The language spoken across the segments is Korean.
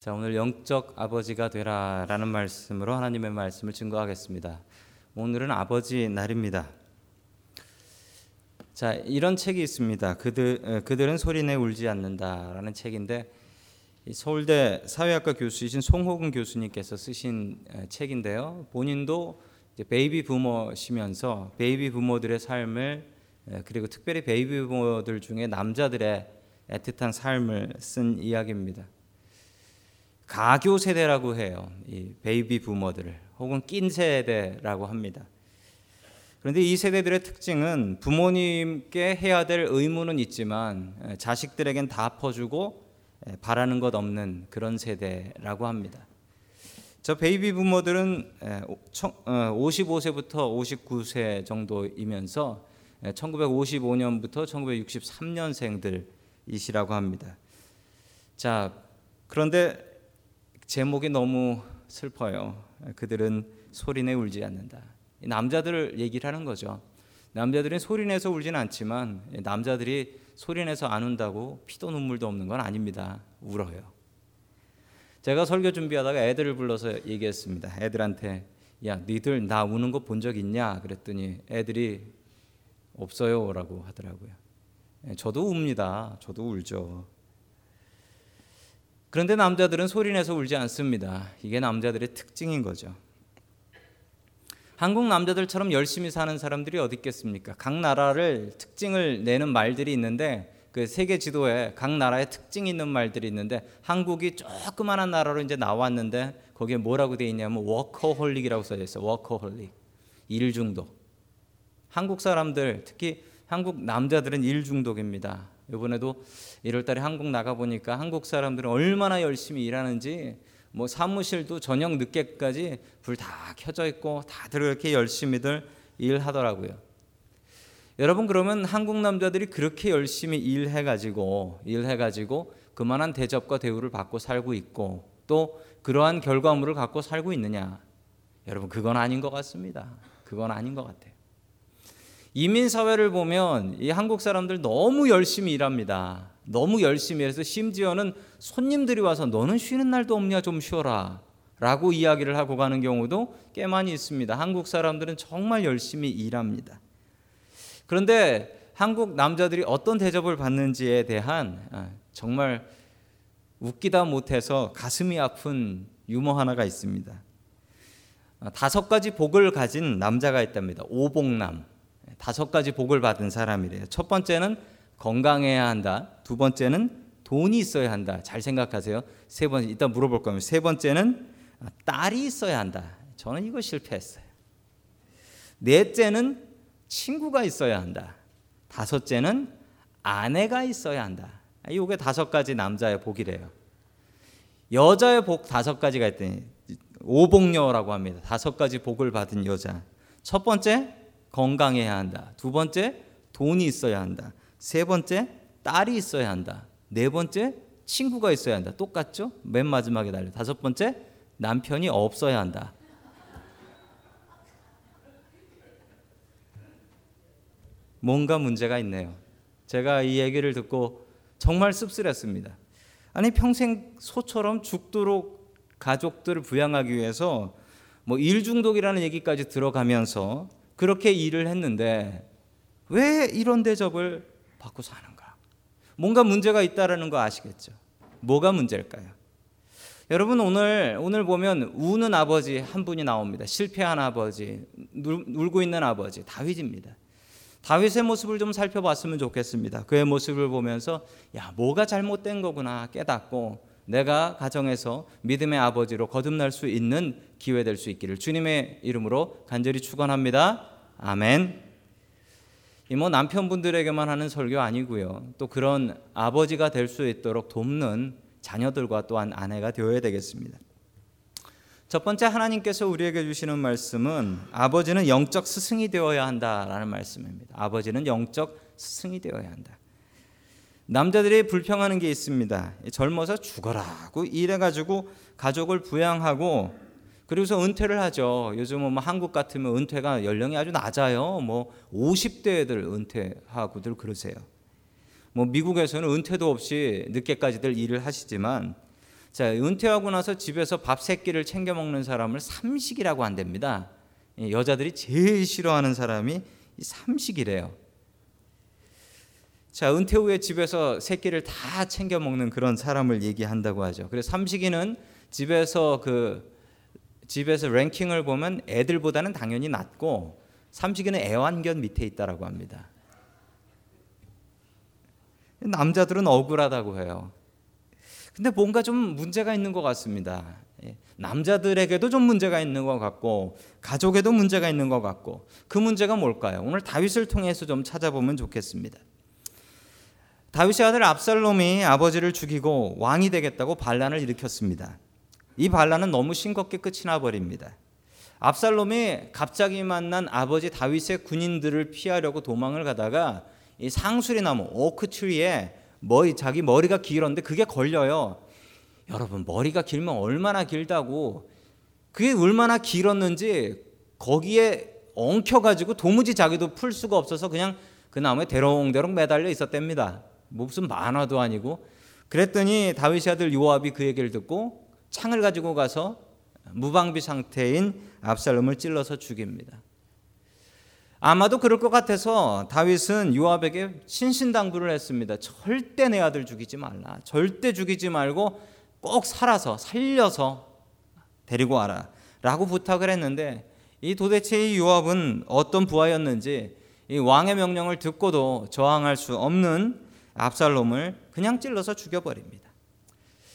자, 오늘 영적 아버지가 되라 라는 말씀으로 하나님의 말씀을 증거하겠습니다. 오늘은 아버지 날입니다. 자, 이런 책이 있습니다. 그들 그들은 소리내 울지 않는다 라는 책인데 서울대 사회학과 교수이신 송호근 교수님께서 쓰신 책인데요. 본인도 베이비 부머시면서 베이비 부머들의 삶을 그리고 특별히 베이비 부머들 중에 남자들의 애틋한 삶을 쓴 이야기입니다. 가교 세대라고 해요. 이 베이비 부머들을 혹은 낀 세대라고 합니다. 그런데 이 세대들의 특징은 부모님께 해야 될 의무는 있지만 자식들에겐 다 퍼주고 바라는 것 없는 그런 세대라고 합니다. 저 베이비 부머들은 55세부터 59세 정도이면서 1955년부터 1963년생들이시라고 합니다. 자, 그런데 제목이 너무 슬퍼요. 그들은 소리내 울지 않는다. 남자들 얘기를 하는 거죠. 남자들은 소리내서 울지는 않지만 남자들이 소리내서 안 운다고 피도 눈물도 없는 건 아닙니다. 울어요. 제가 설교 준비하다가 애들을 불러서 얘기했습니다. 애들한테 야, 니들 나 우는 거 본 적 있냐? 그랬더니 애들이 없어요라고 하더라고요. 저도 웁니다. 저도 울죠. 그런데 남자들은 소리내서 울지 않습니다. 이게 남자들의 특징인 거죠. 한국 남자들처럼 열심히 사는 사람들이 어디 있겠습니까? 각 나라를 특징을 내는 말들이 있는데 그 세계 지도에 각 나라의 특징 있는 말들이 있는데 한국이 조그마한 나라로 이제 나왔는데 거기에 뭐라고 돼 있냐면 워커홀릭이라고 써져 있어. 워커홀릭. 일 중독. 한국 사람들 특히 한국 남자들은 일 중독입니다. 이번에도 1월달에 한국 나가 보니까 한국 사람들은 얼마나 열심히 일하는지 뭐 사무실도 저녁 늦게까지 불 다 켜져 있고 다들 그렇게 열심히들 일하더라고요. 여러분 그러면 한국 남자들이 그렇게 열심히 일해 가지고 일해 가지고 그만한 대접과 대우를 받고 살고 있고 또 그러한 결과물을 갖고 살고 있느냐? 여러분 그건 아닌 것 같습니다. 그건 아닌 것 같아요. 이민 사회를 보면 이 한국 사람들 너무 열심히 일합니다. 너무 열심히 해서 심지어는 손님들이 와서 너는 쉬는 날도 없냐 좀 쉬어라. 라고 이야기를 하고 가는 경우도 꽤 많이 있습니다. 한국 사람들은 정말 열심히 일합니다. 그런데 한국 남자들이 어떤 대접을 받는지에 대한 아, 정말 웃기다 못해서 가슴이 아픈 유머 하나가 있습니다. 아, 다섯 가지 복을 가진 남자가 있답니다. 오복남. 다섯 가지 복을 받은 사람이래요. 첫 번째는 건강해야 한다. 두 번째는 돈이 있어야 한다. 잘 생각하세요. 세 번째 일단 물어볼 거면 세 번째는 딸이 있어야 한다. 저는 이거 실패했어요. 넷째는 친구가 있어야 한다. 다섯째는 아내가 있어야 한다. 이게 다섯 가지 남자의 복이래요. 여자의 복 다섯 가지가 있더니 오복녀라고 합니다. 다섯 가지 복을 받은 여자. 첫 번째 건강해야 한다. 두 번째, 돈이 있어야 한다. 세 번째, 딸이 있어야 한다. 네 번째, 친구가 있어야 한다. 똑같죠? 맨 마지막에 달려. 다섯 번째, 남편이 없어야 한다. 뭔가 문제가 있네요. 제가 이 얘기를 듣고 정말 씁쓸했습니다. 아니 평생 소처럼 죽도록 가족들을 부양하기 위해서 뭐 일 중독이라는 얘기까지 들어가면서 그렇게 일을 했는데 왜 이런 대접을 받고 사는가? 뭔가 문제가 있다라는 거 아시겠죠? 뭐가 문제일까요? 여러분 오늘 오늘 보면 우는 아버지 한 분이 나옵니다. 실패한 아버지, 울 고 있는 아버지 다윗입니다. 다윗의 모습을 좀 살펴봤으면 좋겠습니다. 그의 모습을 보면서 야 뭐가 잘못된 거구나 깨닫고 내가 가정에서 믿음의 아버지로 거듭날 수 있는 기회 될 수 있기를 주님의 이름으로 간절히 축원합니다. 아멘. 이뭐 남편분들에게만 하는 설교 아니고요. 또 그런 아버지가 될 수 있도록 돕는 자녀들과 또한 아내가 되어야 되겠습니다. 첫 번째 하나님께서 우리에게 주시는 말씀은 아버지는 영적 스승이 되어야 한다라는 말씀입니다. 아버지는 영적 스승이 되어야 한다. 남자들이 불평하는 게 있습니다. 젊어서 죽어라고 이래 가지고 가족을 부양하고 그리고서 은퇴를 하죠. 요즘은 뭐 한국 같으면 은퇴가 연령이 아주 낮아요. 뭐 50대들 은퇴하고들 그러세요. 뭐 미국에서는 은퇴도 없이 늦게까지들 일을 하시지만 자, 은퇴하고 나서 집에서 밥 세 끼를 챙겨 먹는 사람을 삼식이라고 한답니다. 여자들이 제일 싫어하는 사람이 삼식이래요. 자, 은퇴 후에 집에서 세 끼를 다 챙겨 먹는 그런 사람을 얘기한다고 하죠. 그래서 삼식이는 집에서 그 집에서 랭킹을 보면 애들보다는 당연히 낮고 삼식이는 애완견 밑에 있다라고 합니다. 남자들은 억울하다고 해요. 근데 뭔가 좀 문제가 있는 것 같습니다. 예, 남자들에게도 좀 문제가 있는 것 같고 가족에도 문제가 있는 것 같고 그 문제가 뭘까요? 오늘 다윗을 통해서 좀 찾아보면 좋겠습니다. 다윗의 아들 압살롬이 아버지를 죽이고 왕이 되겠다고 반란을 일으켰습니다. 이 반란은 너무 싱겁게 끝이 나버립니다. 압살롬이 갑자기 만난 아버지 다윗의 군인들을 피하려고 도망을 가다가 이 상수리 나무 오크트리에 머리 자기 머리가 길었는데 그게 걸려요. 여러분 머리가 길면 얼마나 길다고 그게 얼마나 길었는지 거기에 엉켜가지고 도무지 자기도 풀 수가 없어서 그냥 그 나무에 대롱대롱 매달려 있었답니다. 무슨 만화도 아니고 그랬더니 다윗의 아들 요압이 그 얘기를 듣고 창을 가지고 가서 무방비 상태인 압살롬을 찔러서 죽입니다. 아마도 그럴 것 같아서 다윗은 요압에게 신신당부를 했습니다. 절대 내 아들 죽이지 말라. 절대 죽이지 말고 꼭 살아서 살려서 데리고 와라. 라고 부탁을 했는데 이 도대체 이 요압은 어떤 부하였는지 이 왕의 명령을 듣고도 저항할 수 없는 압살롬을 그냥 찔러서 죽여버립니다.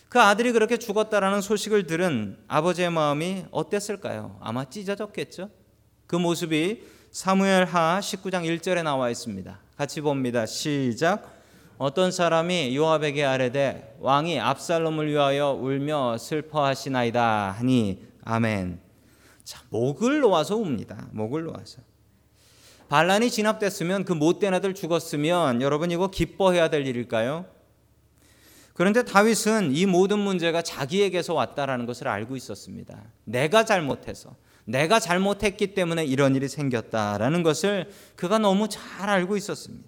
그 아들이 그렇게 죽었다라는 소식을 들은 아버지의 마음이 어땠을까요? 아마 찢어졌겠죠. 그 모습이 사무엘 하 19장 1절에 나와 있습니다. 같이 봅니다. 시작. 어떤 사람이 요압에게 아뢰되 왕이 압살롬을 위하여 울며 슬퍼하시나이다 하니 아멘. 자, 목을 놓아서 웁니다. 목을 놓아서. 반란이 진압됐으면 그 못된 아들 죽었으면 여러분 이거 기뻐해야 될 일일까요? 그런데 다윗은 이 모든 문제가 자기에게서 왔다라는 것을 알고 있었습니다. 내가 잘못해서 내가 잘못했기 때문에 이런 일이 생겼다라는 것을 그가 너무 잘 알고 있었습니다.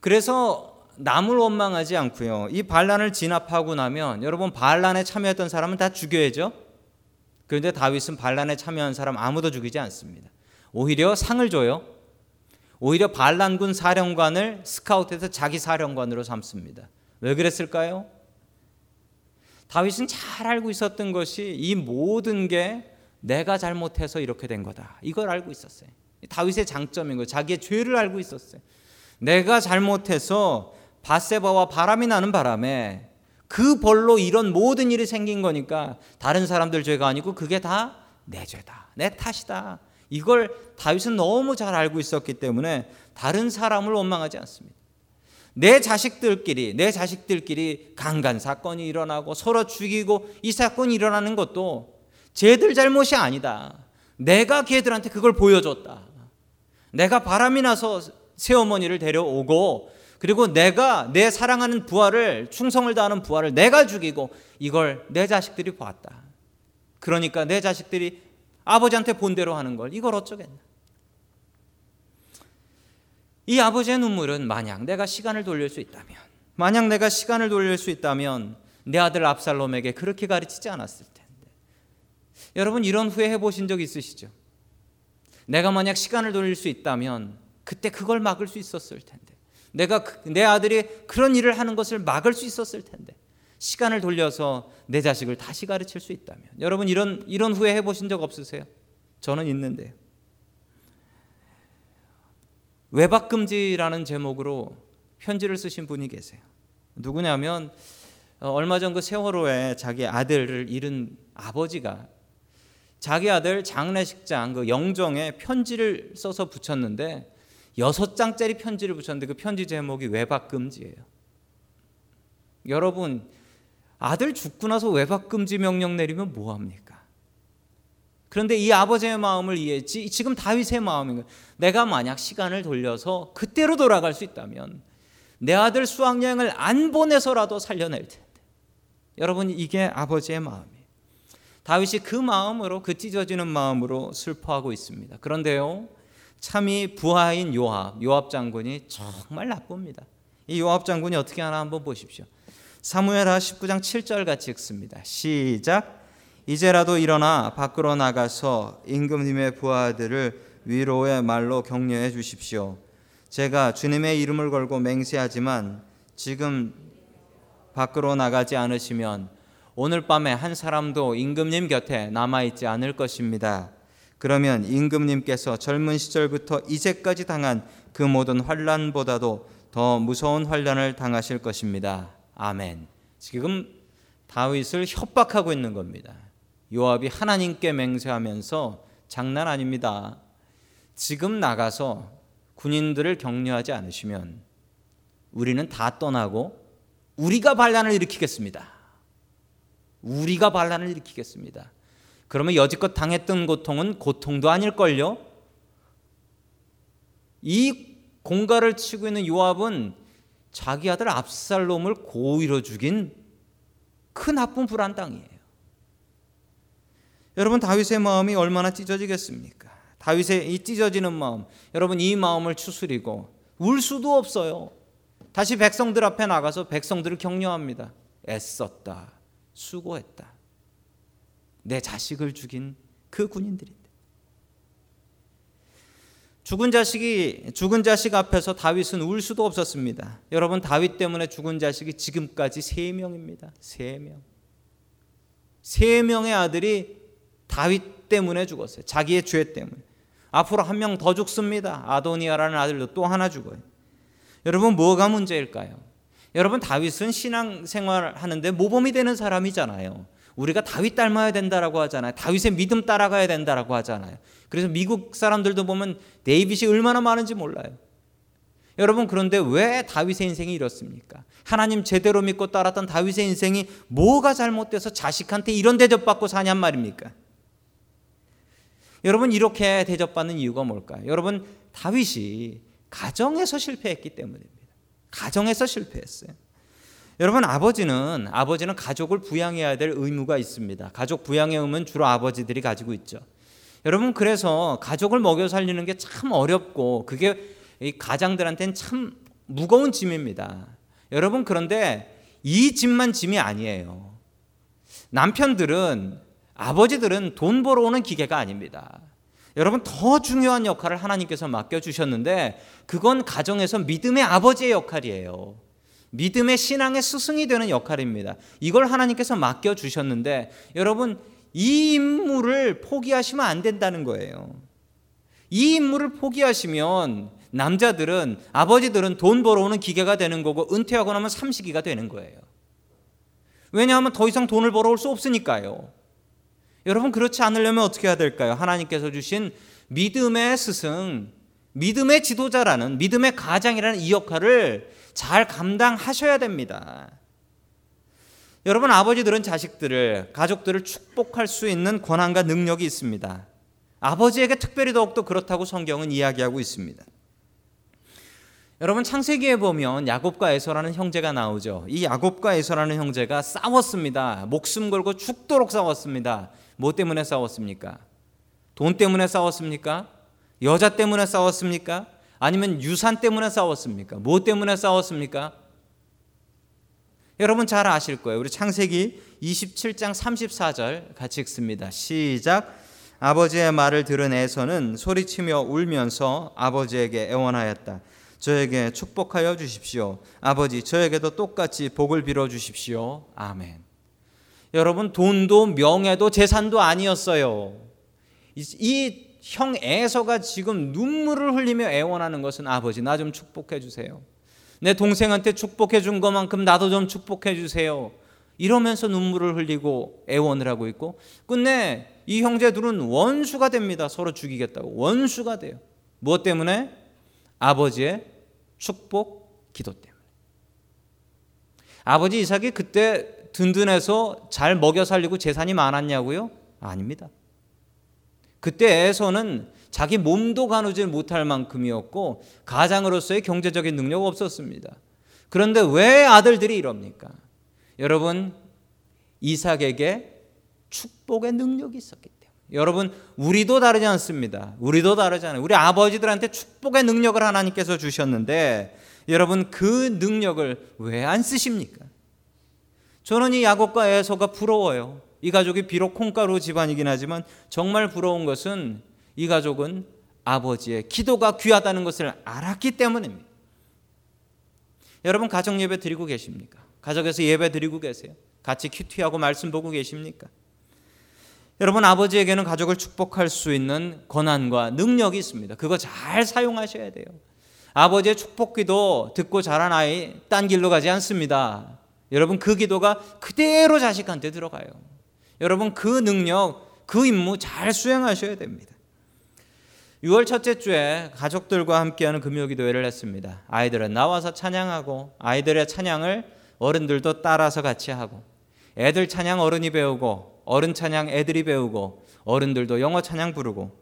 그래서 남을 원망하지 않고요. 이 반란을 진압하고 나면 여러분 반란에 참여했던 사람은 다 죽여야죠. 그런데 다윗은 반란에 참여한 사람 아무도 죽이지 않습니다. 오히려 상을 줘요. 오히려 반란군 사령관을 스카우트해서 자기 사령관으로 삼습니다. 왜 그랬을까요? 다윗은 잘 알고 있었던 것이 이 모든 게 내가 잘못해서 이렇게 된 거다. 이걸 알고 있었어요. 다윗의 장점인 거 자기의 죄를 알고 있었어요. 내가 잘못해서 바세바와 바람이 나는 바람에 그 벌로 이런 모든 일이 생긴 거니까 다른 사람들 죄가 아니고 그게 다 내 죄다. 내 탓이다. 이걸 다윗은 너무 잘 알고 있었기 때문에 다른 사람을 원망하지 않습니다. 내 자식들끼리 내 자식들끼리 강간 사건이 일어나고 서로 죽이고 이 사건이 일어나는 것도 쟤들 잘못이 아니다. 내가 걔들한테 그걸 보여줬다. 내가 바람이 나서 새어머니를 데려오고 그리고 내가 내 사랑하는 부하를 충성을 다하는 부하를 내가 죽이고 이걸 내 자식들이 보았다. 그러니까 내 자식들이 아버지한테 본대로 하는 걸 이걸 어쩌겠나. 이 아버지의 눈물은 만약 내가 시간을 돌릴 수 있다면 만약 내가 시간을 돌릴 수 있다면 내 아들 압살롬에게 그렇게 가르치지 않았을 텐데. 여러분 이런 후회 해 보신 적 있으시죠? 내가 만약 시간을 돌릴 수 있다면 그때 그걸 막을 수 있었을 텐데. 내가 그, 내 아들이 그런 일을 하는 것을 막을 수 있었을 텐데. 시간을 돌려서 내 자식을 다시 가르칠 수 있다면 여러분 이런 이런 후회 해보신 적 없으세요? 저는 있는데요. 외박 금지라는 제목으로 편지를 쓰신 분이 계세요. 누구냐면 어, 얼마 전 그 세월호에 자기 아들을 잃은 아버지가 자기 아들 장례식장 그 영정에 편지를 써서 붙였는데 여섯 장짜리 편지를 붙였는데 그 편지 제목이 외박 금지예요. 여러분 아들 죽고 나서 외박 금지 명령 내리면 뭐 합니까? 그런데 이 아버지의 마음을 이해했지 지금 다윗의 마음인 거예요. 내가 만약 시간을 돌려서 그때로 돌아갈 수 있다면 내 아들 수학여행을 안 보내서라도 살려낼 텐데. 여러분 이게 아버지의 마음이에요. 다윗이 그 마음으로 그 찢어지는 마음으로 슬퍼하고 있습니다. 그런데요. 참이 부하인 요압, 요압 장군이 정말 나쁩니다. 이 요압 장군이 어떻게 하나 한번 보십시오. 사무엘하 19장 7절 같이 읽습니다. 시작. 이제라도 일어나 밖으로 나가서 임금님의 부하들을 위로의 말로 격려해 주십시오. 제가 주님의 이름을 걸고 맹세하지만 지금 밖으로 나가지 않으시면 오늘 밤에 한 사람도 임금님 곁에 남아 있지 않을 것입니다. 그러면 임금님께서 젊은 시절부터 이제까지 당한 그 모든 환란보다도 더 무서운 환란을 당하실 것입니다. 아멘. 지금 다윗을 협박하고 있는 겁니다. 요압이 하나님께 맹세하면서 장난 아닙니다. 지금 나가서 군인들을 격려하지 않으시면 우리는 다 떠나고 우리가 반란을 일으키겠습니다. 우리가 반란을 일으키겠습니다. 그러면 여지껏 당했던 고통은 고통도 아닐걸요? 이 공갈을 치고 있는 요압은 자기 아들 압살롬을 고의로 죽인 큰 나쁜 불안당이에요. 여러분 다윗의 마음이 얼마나 찢어지겠습니까? 다윗의 이 찢어지는 마음, 여러분 이 마음을 추스리고 울 수도 없어요. 다시 백성들 앞에 나가서 백성들을 격려합니다. 애썼다. 수고했다. 내 자식을 죽인 그 군인들인데. 죽은 자식이 죽은 자식 앞에서 다윗은 울 수도 없었습니다. 여러분 다윗 때문에 죽은 자식이 지금까지 세 명입니다. 세 명. 세 명의 아들이 다윗 때문에 죽었어요. 자기의 죄 때문에. 앞으로 한 명 더 죽습니다. 아도니아라는 아들도 또 하나 죽어요. 여러분 뭐가 문제일까요? 여러분 다윗은 신앙 생활 하는데 모범이 되는 사람이잖아요. 우리가 다윗 닮아야 된다라고 하잖아요. 다윗의 믿음 따라가야 된다라고 하잖아요. 그래서 미국 사람들도 보면 데이빗이 얼마나 많은지 몰라요. 여러분 그런데 왜 다윗의 인생이 이렇습니까? 하나님 제대로 믿고 따랐던 다윗의 인생이 뭐가 잘못돼서 자식한테 이런 대접받고 사냔 말입니까? 여러분 이렇게 대접받는 이유가 뭘까요? 여러분 다윗이 가정에서 실패했기 때문입니다. 가정에서 실패했어요. 여러분 아버지는 아버지는 가족을 부양해야 될 의무가 있습니다. 가족 부양의 의무는 주로 아버지들이 가지고 있죠. 여러분 그래서 가족을 먹여 살리는 게 참 어렵고 그게 가장들한테는 참 무거운 짐입니다. 여러분 그런데 이 짐만 짐이 아니에요. 남편들은 아버지들은 돈 벌어오는 기계가 아닙니다. 여러분 더 중요한 역할을 하나님께서 맡겨 주셨는데 그건 가정에서 믿음의 아버지의 역할이에요. 믿음의 신앙의 스승이 되는 역할입니다. 이걸 하나님께서 맡겨 주셨는데 여러분 이 임무를 포기하시면 안 된다는 거예요. 이 임무를 포기하시면 남자들은 아버지들은 돈 벌어오는 기계가 되는 거고 은퇴하고 나면 삼식이가 되는 거예요. 왜냐하면 더 이상 돈을 벌어올 수 없으니까요. 여러분 그렇지 않으려면 어떻게 해야 될까요? 하나님께서 주신 믿음의 스승, 믿음의 지도자라는 믿음의 가장이라는 이 역할을 잘 감당하셔야 됩니다. 여러분 아버지들은 자식들을 가족들을 축복할 수 있는 권한과 능력이 있습니다. 아버지에게 특별히 더욱더 그렇다고 성경은 이야기하고 있습니다. 여러분 창세기에 보면 야곱과 에서라는 형제가 나오죠. 이 야곱과 에서라는 형제가 싸웠습니다. 목숨 걸고 죽도록 싸웠습니다. 뭐 때문에 싸웠습니까? 돈 때문에 싸웠습니까? 여자 때문에 싸웠습니까? 아니면 유산 때문에 싸웠습니까? 뭐 때문에 싸웠습니까? 여러분 잘 아실 거예요. 우리 창세기 27장 34절 같이 읽습니다. 시작. 아버지의 말을 들은 에서는 소리치며 울면서 아버지에게 애원하였다. 저에게 축복하여 주십시오. 아버지, 저에게도 똑같이 복을 빌어 주십시오. 아멘. 여러분 돈도 명예도 재산도 아니었어요. 이 형 에서가 지금 눈물을 흘리며 애원하는 것은 아버지 나 좀 축복해 주세요. 내 동생한테 축복해 준 것만큼 나도 좀 축복해 주세요. 이러면서 눈물을 흘리고 애원을 하고 있고 끝내 이 형제들은 원수가 됩니다. 서로 죽이겠다고 원수가 돼요. 무엇 때문에? 아버지의 축복 기도 때문에. 아버지 이삭이 그때 든든해서 잘 먹여 살리고 재산이 많았냐고요? 아닙니다. 그때 에서는 자기 몸도 가누질 못할 만큼이었고 가장으로서의 경제적인 능력 없었습니다. 그런데 왜 아들들이 이럽니까? 여러분 이삭에게 축복의 능력이 있었기 때문에 여러분 우리도 다르지 않습니다. 우리도 다르잖아요. 우리 아버지들한테 축복의 능력을 하나님께서 주셨는데 여러분 그 능력을 왜 안 쓰십니까? 저는 이 야곱과 에서가 부러워요. 이 가족이 비록 콩가루 집안이긴 하지만 정말 부러운 것은 이 가족은 아버지의 기도가 귀하다는 것을 알았기 때문입니다. 여러분 가정 예배 드리고 계십니까? 가족에서 예배 드리고 계세요? 같이 큐티하고 말씀 보고 계십니까? 여러분 아버지에게는 가족을 축복할 수 있는 권한과 능력이 있습니다. 그거 잘 사용하셔야 돼요. 아버지의 축복기도 듣고 자란 아이 딴 길로 가지 않습니다. 여러분 그 기도가 그대로 자식한테 들어가요. 여러분 그 능력, 그 임무 잘 수행하셔야 됩니다. 6월 첫째 주에 가족들과 함께하는 금요기 도회를 했습니다. 아이들은 나와서 찬양하고 아이들의 찬양을 어른들도 따라서 같이 하고 애들 찬양 어른이 배우고 어른 찬양 애들이 배우고 어른들도 영어 찬양 부르고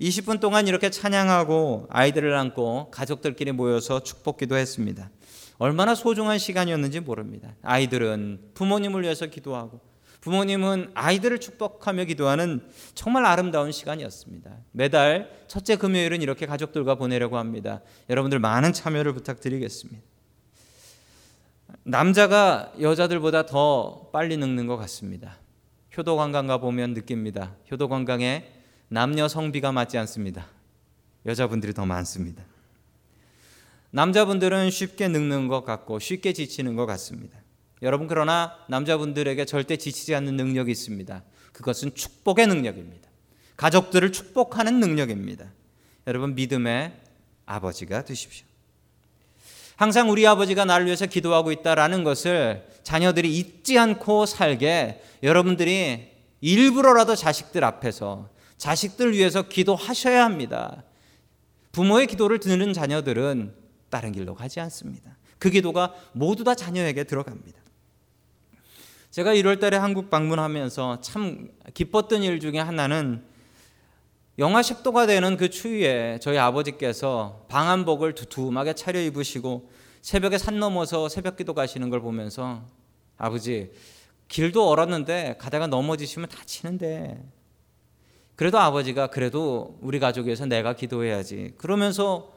20분 동안 이렇게 찬양하고 아이들을 안고 가족들끼리 모여서 축복기도 했습니다. 얼마나 소중한 시간이었는지 모릅니다. 아이들은 부모님을 위해서 기도하고 부모님은 아이들을 축복하며 기도하는 정말 아름다운 시간이었습니다. 매달 첫째 금요일은 이렇게 가족들과 보내려고 합니다. 여러분들 많은 참여를 부탁드리겠습니다. 남자가 여자들보다 더 빨리 늙는 것 같습니다. 효도 관광 가 보면 느낍니다. 효도 관광에 남녀 성비가 맞지 않습니다. 여자분들이 더 많습니다. 남자분들은 쉽게 늙는 것 같고 쉽게 지치는 것 같습니다. 여러분 그러나 남자분들에게 절대 지치지 않는 능력이 있습니다. 그것은 축복의 능력입니다. 가족들을 축복하는 능력입니다. 여러분 믿음의 아버지가 되십시오. 항상 우리 아버지가 나를 위해서 기도하고 있다라는 것을 자녀들이 잊지 않고 살게 여러분들이 일부러라도 자식들 앞에서 자식들 위해서 기도하셔야 합니다. 부모의 기도를 듣는 자녀들은 다른 길로 가지 않습니다. 그 기도가 모두 다 자녀에게 들어갑니다. 제가 1월 달에 한국 방문하면서 참 기뻤던 일 중에 하나는 영하 10도가 되는 그 추위에 저희 아버지께서 방한복을 두툼하게 차려 입으시고 새벽에 산 넘어서 새벽 기도 가시는 걸 보면서 아버지 길도 얼었는데 가다가 넘어지시면 다치는데. 그래도 아버지가 그래도 우리 가족 위해서 내가 기도해야지. 그러면서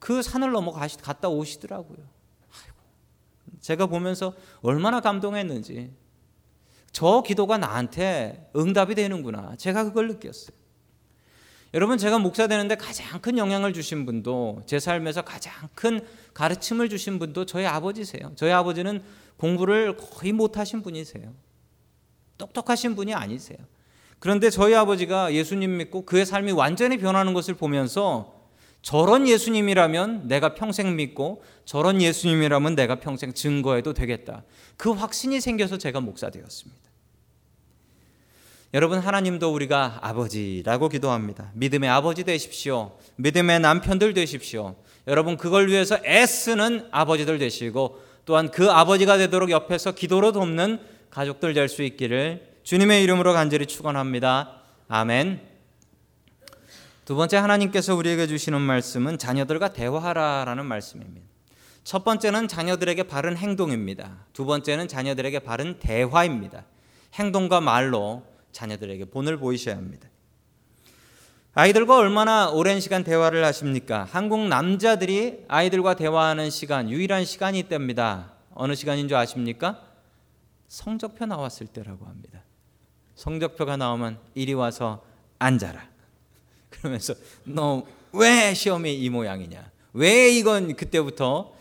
그 산을 넘어 갔다 오시더라고요. 제가 보면서 얼마나 감동했는지 저 기도가 나한테 응답이 되는구나. 제가 그걸 느꼈어요. 여러분 제가 목사 되는데 가장 큰 영향을 주신 분도 제 삶에서 가장 큰 가르침을 주신 분도 저희 아버지세요. 저희 아버지는 공부를 거의 못하신 분이세요. 똑똑하신 분이 아니세요. 그런데 저희 아버지가 예수님 믿고 그의 삶이 완전히 변하는 것을 보면서 저런 예수님이라면 내가 평생 믿고 저런 예수님이라면 내가 평생 증거해도 되겠다. 그 확신이 생겨서 제가 목사 되었습니다. 여러분 하나님도 우리가 아버지라고 기도합니다. 믿음의 아버지 되십시오. 믿음의 남편들 되십시오. 여러분 그걸 위해서 애쓰는 아버지들 되시고 또한 그 아버지가 되도록 옆에서 기도로 돕는 가족들 될 수 있기를 주님의 이름으로 간절히 축원합니다. 아멘. 두 번째 하나님께서 우리에게 주시는 말씀은 자녀들과 대화하라라는 말씀입니다. 첫 번째는 자녀들에게 바른 행동입니다. 두 번째는 자녀들에게 바른 대화입니다. 행동과 말로 자녀들에게 본을 보이셔야 합니다. 아이들과 얼마나 오랜 시간 대화를 하십니까? 한국 남자들이 아이들과 대화하는 시간, 유일한 시간이 있답니다. 어느 시간인 줄 아십니까? 성적표 나왔을 때라고 합니다. 성적표가 나오면 이리 와서 앉아라. 그러면서 너 왜 시험이 이 모양이냐? 왜 이건 그때부터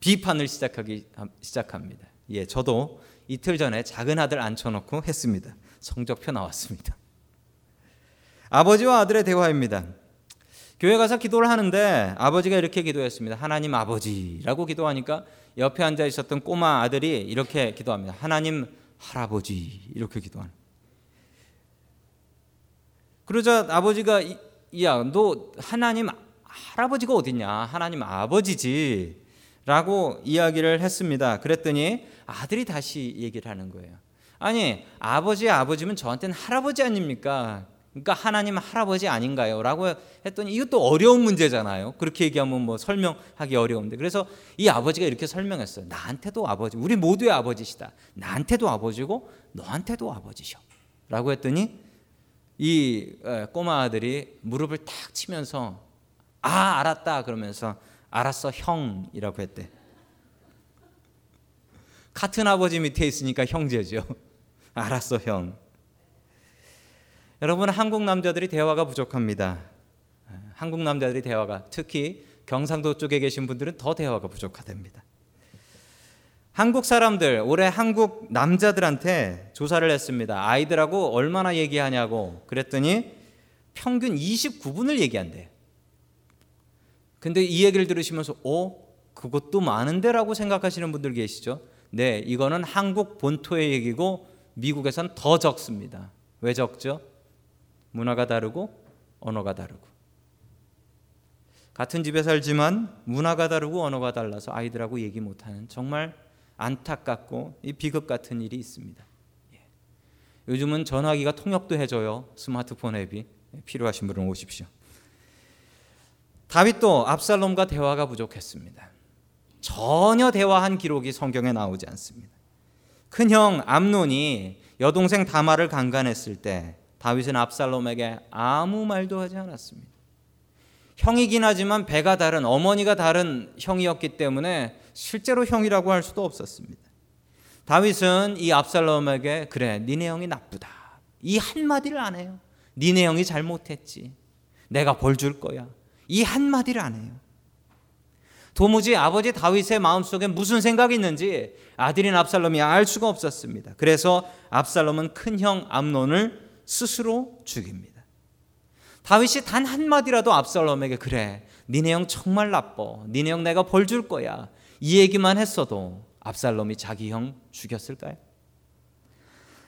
비판을 시작하기 시작합니다. 예, 저도 이틀 전에 작은 아들 앉혀놓고 했습니다. 성적표 나왔습니다. 아버지와 아들의 대화입니다. 교회 가서 기도를 하는데 아버지가 이렇게 기도했습니다. 하나님 아버지라고 기도하니까 옆에 앉아 있었던 꼬마 아들이 이렇게 기도합니다. 하나님 할아버지 이렇게 기도하는. 그러자 아버지가 야, 너 하나님 할아버지가 어딨냐? 하나님 아버지지. 라고 이야기를 했습니다. 그랬더니 아들이 다시 얘기를 하는 거예요. 아니 아버지의 아버지면 저한테는 할아버지 아닙니까? 그러니까 하나님 할아버지 아닌가요? 라고 했더니 이것도 어려운 문제잖아요. 그렇게 얘기하면 뭐 설명하기 어려운데. 그래서 이 아버지가 이렇게 설명했어요. 나한테도 아버지, 우리 모두의 아버지시다. 나한테도 아버지고 너한테도 아버지셔. 라고 했더니 이 꼬마 아들이 무릎을 탁 치면서 아, 알았다. 그러면서 알았어, 형이라고 했대. 같은 아버지 밑에 있으니까 형제죠. 알았어, 형. 여러분 한국 남자들이 대화가 부족합니다. 한국 남자들이 대화가 특히 경상도 쪽에 계신 분들은 더 대화가 부족하답니다. 한국 사람들 올해 한국 남자들한테 조사를 했습니다. 아이들하고 얼마나 얘기하냐고 그랬더니 평균 29분을 얘기한대. 근데 이 얘기를 들으시면서 어 그것도 많은데라고 생각하시는 분들 계시죠? 네, 이거는 한국 본토의 얘기고 미국에선 더 적습니다. 왜 적죠? 문화가 다르고 언어가 다르고 같은 집에 살지만 문화가 다르고 언어가 달라서 아이들하고 얘기 못하는 정말 안타깝고 이 비극 같은 일이 있습니다. 예. 요즘은 전화기가 통역도 해줘요. 스마트폰 앱이 예, 필요하신 분은 오십시오. 다윗도 압살롬과 대화가 부족했습니다. 전혀 대화한 기록이 성경에 나오지 않습니다. 큰형 암논이 여동생 다말을 강간했을 때 다윗은 압살롬에게 아무 말도 하지 않았습니다. 형이긴 하지만 배가 다른 어머니가 다른 형이었기 때문에 실제로 형이라고 할 수도 없었습니다. 다윗은 이 압살롬에게 그래 니네 형이 나쁘다 이 한마디를 안 해요. 니네 형이 잘못했지. 내가 벌 줄 거야. 이 한마디를 안 해요. 도무지 아버지 다윗의 마음속에 무슨 생각이 있는지 아들인 압살롬이 알 수가 없었습니다. 그래서 압살롬은 큰형 암논을 스스로 죽입니다. 다윗이 단 한마디라도 압살롬에게 그래 니네 형 정말 나빠 니네 형 내가 벌 줄 거야 이 얘기만 했어도 압살롬이 자기 형 죽였을까요?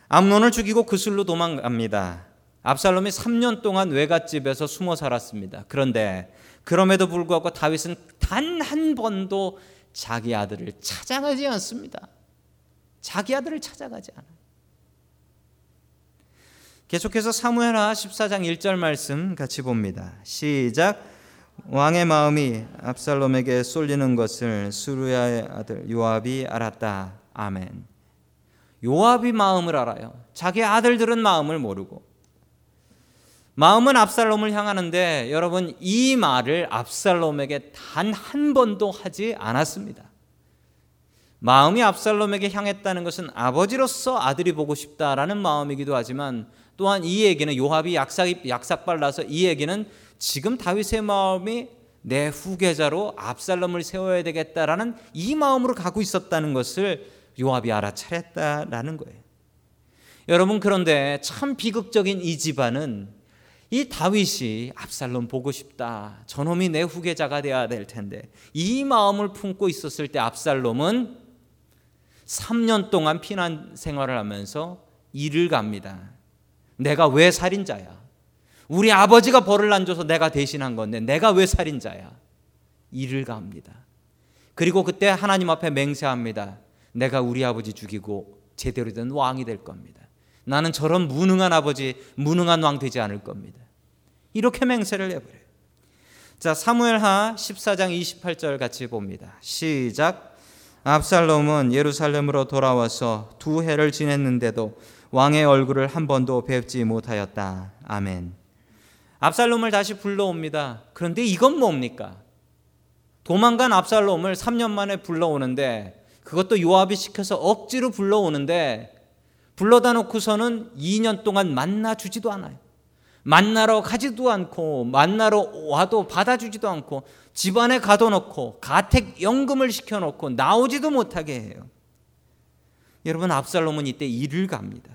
암논을 죽이고 그술로 도망갑니다. 압살롬이 3년 동안 외갓집에서 숨어 살았습니다. 그런데 그럼에도 불구하고 다윗은 단 한 번도 자기 아들을 찾아가지 않습니다. 자기 아들을 찾아가지 않아. 계속해서 사무엘하 14장 1절 말씀 같이 봅니다. 시작. 왕의 마음이 압살롬에게 쏠리는 것을 수르야의 아들 요압이 알았다. 아멘. 요압이 마음을 알아요. 자기 아들들은 마음을 모르고 마음은 압살롬을 향하는데 여러분 이 말을 압살롬에게 단 한 번도 하지 않았습니다. 마음이 압살롬에게 향했다는 것은 아버지로서 아들이 보고 싶다라는 마음이기도 하지만 또한 이 얘기는 요압이 약삭 약삭 발라서 이 얘기는 지금 다윗의 마음이 내 후계자로 압살롬을 세워야 되겠다라는 이 마음으로 가고 있었다는 것을 요압이 알아차렸다라는 거예요. 여러분 그런데 참 비극적인 이 집안은 이 다윗이 압살롬 보고 싶다. 저놈이 내 후계자가 되어야 될 텐데 이 마음을 품고 있었을 때 압살롬은 3년 동안 피난 생활을 하면서 일을 갑니다. 내가 왜 살인자야? 우리 아버지가 벌을 안 줘서 내가 대신한 건데 내가 왜 살인자야? 일을 갑니다. 그리고 그때 하나님 앞에 맹세합니다. 내가 우리 아버지 죽이고 제대로 된 왕이 될 겁니다. 나는 저런 무능한 아버지, 무능한 왕 되지 않을 겁니다. 이렇게 맹세를 해버려요. 자, 사무엘하 14장 28절 같이 봅니다. 시작. 압살롬은 예루살렘으로 돌아와서 두 해를 지냈는데도 왕의 얼굴을 한 번도 뵙지 못하였다. 아멘. 압살롬을 다시 불러옵니다. 그런데 이건 뭡니까? 도망간 압살롬을 3년 만에 불러오는데 그것도 요압이 시켜서 억지로 불러오는데 불러다 놓고서는 2년 동안 만나 주지도 않아요. 만나러 가지도 않고 만나러 와도 받아주지도 않고 집안에 가둬놓고 가택 연금을 시켜놓고 나오지도 못하게 해요. 여러분 압살롬은 이때 일을 갑니다.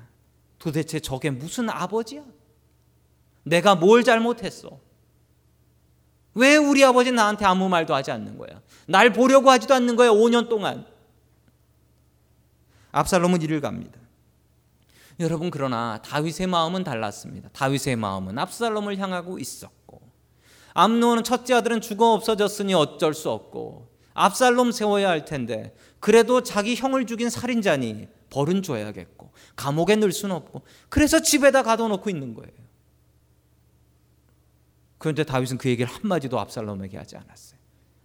도대체 저게 무슨 아버지야? 내가 뭘 잘못했어? 왜 우리 아버지 나한테 아무 말도 하지 않는 거야? 날 보려고 하지도 않는 거야, 5년 동안. 압살롬은 일을 갑니다. 여러분 그러나 다윗의 마음은 달랐습니다. 다윗의 마음은 압살롬을 향하고 있었고 암노는 첫째 아들은 죽어 없어졌으니 어쩔 수 없고 압살롬 세워야 할 텐데 그래도 자기 형을 죽인 살인자니 벌은 줘야겠고 감옥에 넣을 수는 없고 그래서 집에다 가둬놓고 있는 거예요. 그런데 다윗은 그 얘기를 한마디도 압살롬에게 하지 않았어요.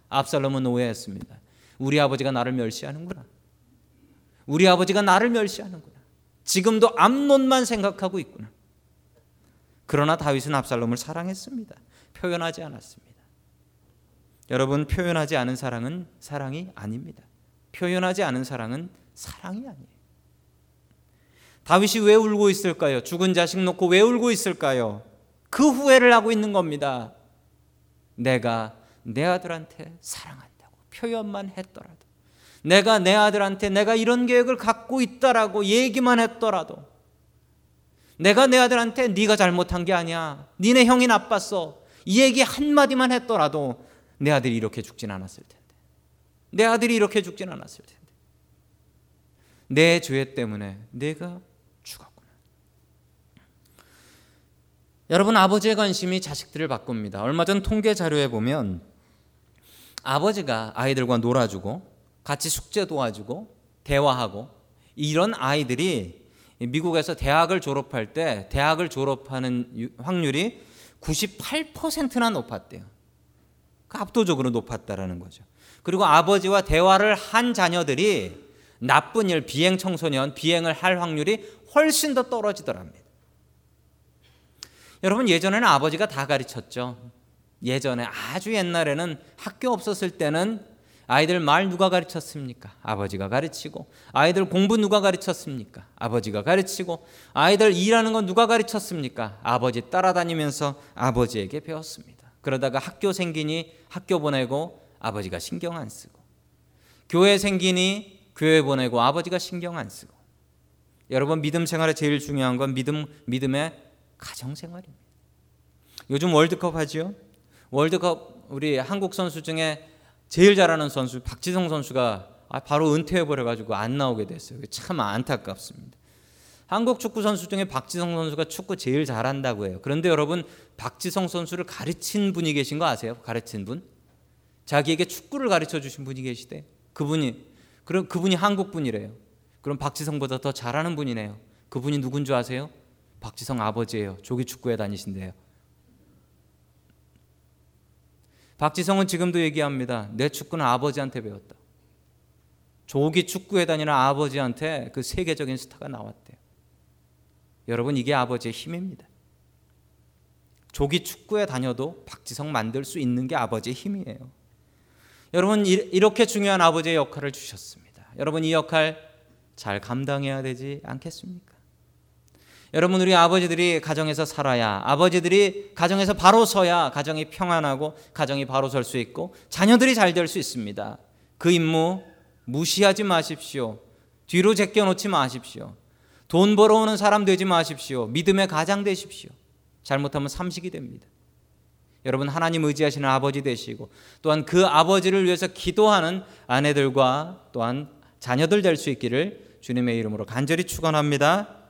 압살롬은 오해했습니다. 우리 아버지가 나를 멸시하는구나. 우리 아버지가 나를 멸시하는구나. 지금도 암론만 생각하고 있구나. 그러나 다윗은 압살롬을 사랑했습니다. 표현하지 않았습니다. 여러분 표현하지 않은 사랑은 사랑이 아닙니다. 표현하지 않은 사랑은 사랑이 아니에요. 다윗이 왜 울고 있을까요? 죽은 자식 놓고 왜 울고 있을까요? 그 후회를 하고 있는 겁니다. 내가 내 아들한테 사랑한다고 표현만 했더라도 내가 내 아들한테 내가 이런 계획을 갖고 있다라고 얘기만 했더라도 내가 내 아들한테 네가 잘못한 게 아니야. 니네 형이 나빴어. 이 얘기 한마디만 했더라도 내 아들이 이렇게 죽진 않았을 텐데. 내 아들이 이렇게 죽진 않았을 텐데. 내 죄 때문에 내가 죽었구나. 여러분 아버지의 관심이 자식들을 바꿉니다. 얼마 전 통계 자료에 보면 아버지가 아이들과 놀아주고 같이 숙제 도와주고 대화하고 이런 아이들이 미국에서 대학을 졸업할 때 대학을 졸업하는 확률이 98%나 높았대요. 그 압도적으로 높았다라는 거죠. 그리고 아버지와 대화를 한 자녀들이 나쁜 일, 비행 청소년, 비행을 할 확률이 훨씬 더 떨어지더랍니다. 여러분 예전에는 아버지가 다 가르쳤죠. 예전에 아주 옛날에는 학교 없었을 때는 아이들 말 누가 가르쳤습니까? 아버지가 가르치고 아이들 공부 누가 가르쳤습니까? 아버지가 가르치고 아이들 일하는 건 누가 가르쳤습니까? 아버지 따라다니면서 아버지에게 배웠습니다. 그러다가 학교 생기니 학교 보내고 아버지가 신경 안 쓰고 교회 생기니 교회 보내고 아버지가 신경 안 쓰고 여러분 믿음 생활에 제일 중요한 건 믿음 믿음의 가정 생활입니다. 요즘 월드컵 하지요? 월드컵 우리 한국 선수 중에 제일 잘하는 선수 박지성 선수가 아, 바로 은퇴해 버려 가지고 안 나오게 됐어요. 참 안타깝습니다. 한국 축구 선수 중에 박지성 선수가 축구 제일 잘한다고 해요. 그런데 여러분 박지성 선수를 가르친 분이 계신 거 아세요? 가르친 분? 자기에게 축구를 가르쳐 주신 분이 계시대. 그분이 그럼 그분이 한국 분이래요. 그럼 박지성보다 더 잘하는 분이네요. 그분이 누군 줄 아세요? 박지성 아버지예요. 조기 축구에 다니신대요. 박지성은 지금도 얘기합니다. 내 축구는 아버지한테 배웠다. 조기 축구에 다니는 아버지한테 그 세계적인 스타가 나왔대요. 여러분 이게 아버지의 힘입니다. 조기 축구에 다녀도 박지성 만들 수 있는 게 아버지의 힘이에요. 여러분 이렇게 중요한 아버지의 역할을 주셨습니다. 여러분 이 역할 잘 감당해야 되지 않겠습니까? 여러분 우리 아버지들이 가정에서 살아야 아버지들이 가정에서 바로 서야 가정이 평안하고 가정이 바로 설 수 있고 자녀들이 잘 될 수 있습니다. 그 임무 무시하지 마십시오. 뒤로 제껴 놓지 마십시오. 돈 벌어오는 사람 되지 마십시오. 믿음의 가장 되십시오. 잘못하면 삼식이 됩니다. 여러분 하나님 의지하시는 아버지 되시고 또한 그 아버지를 위해서 기도하는 아내들과 또한 자녀들 될 수 있기를 주님의 이름으로 간절히 축원합니다.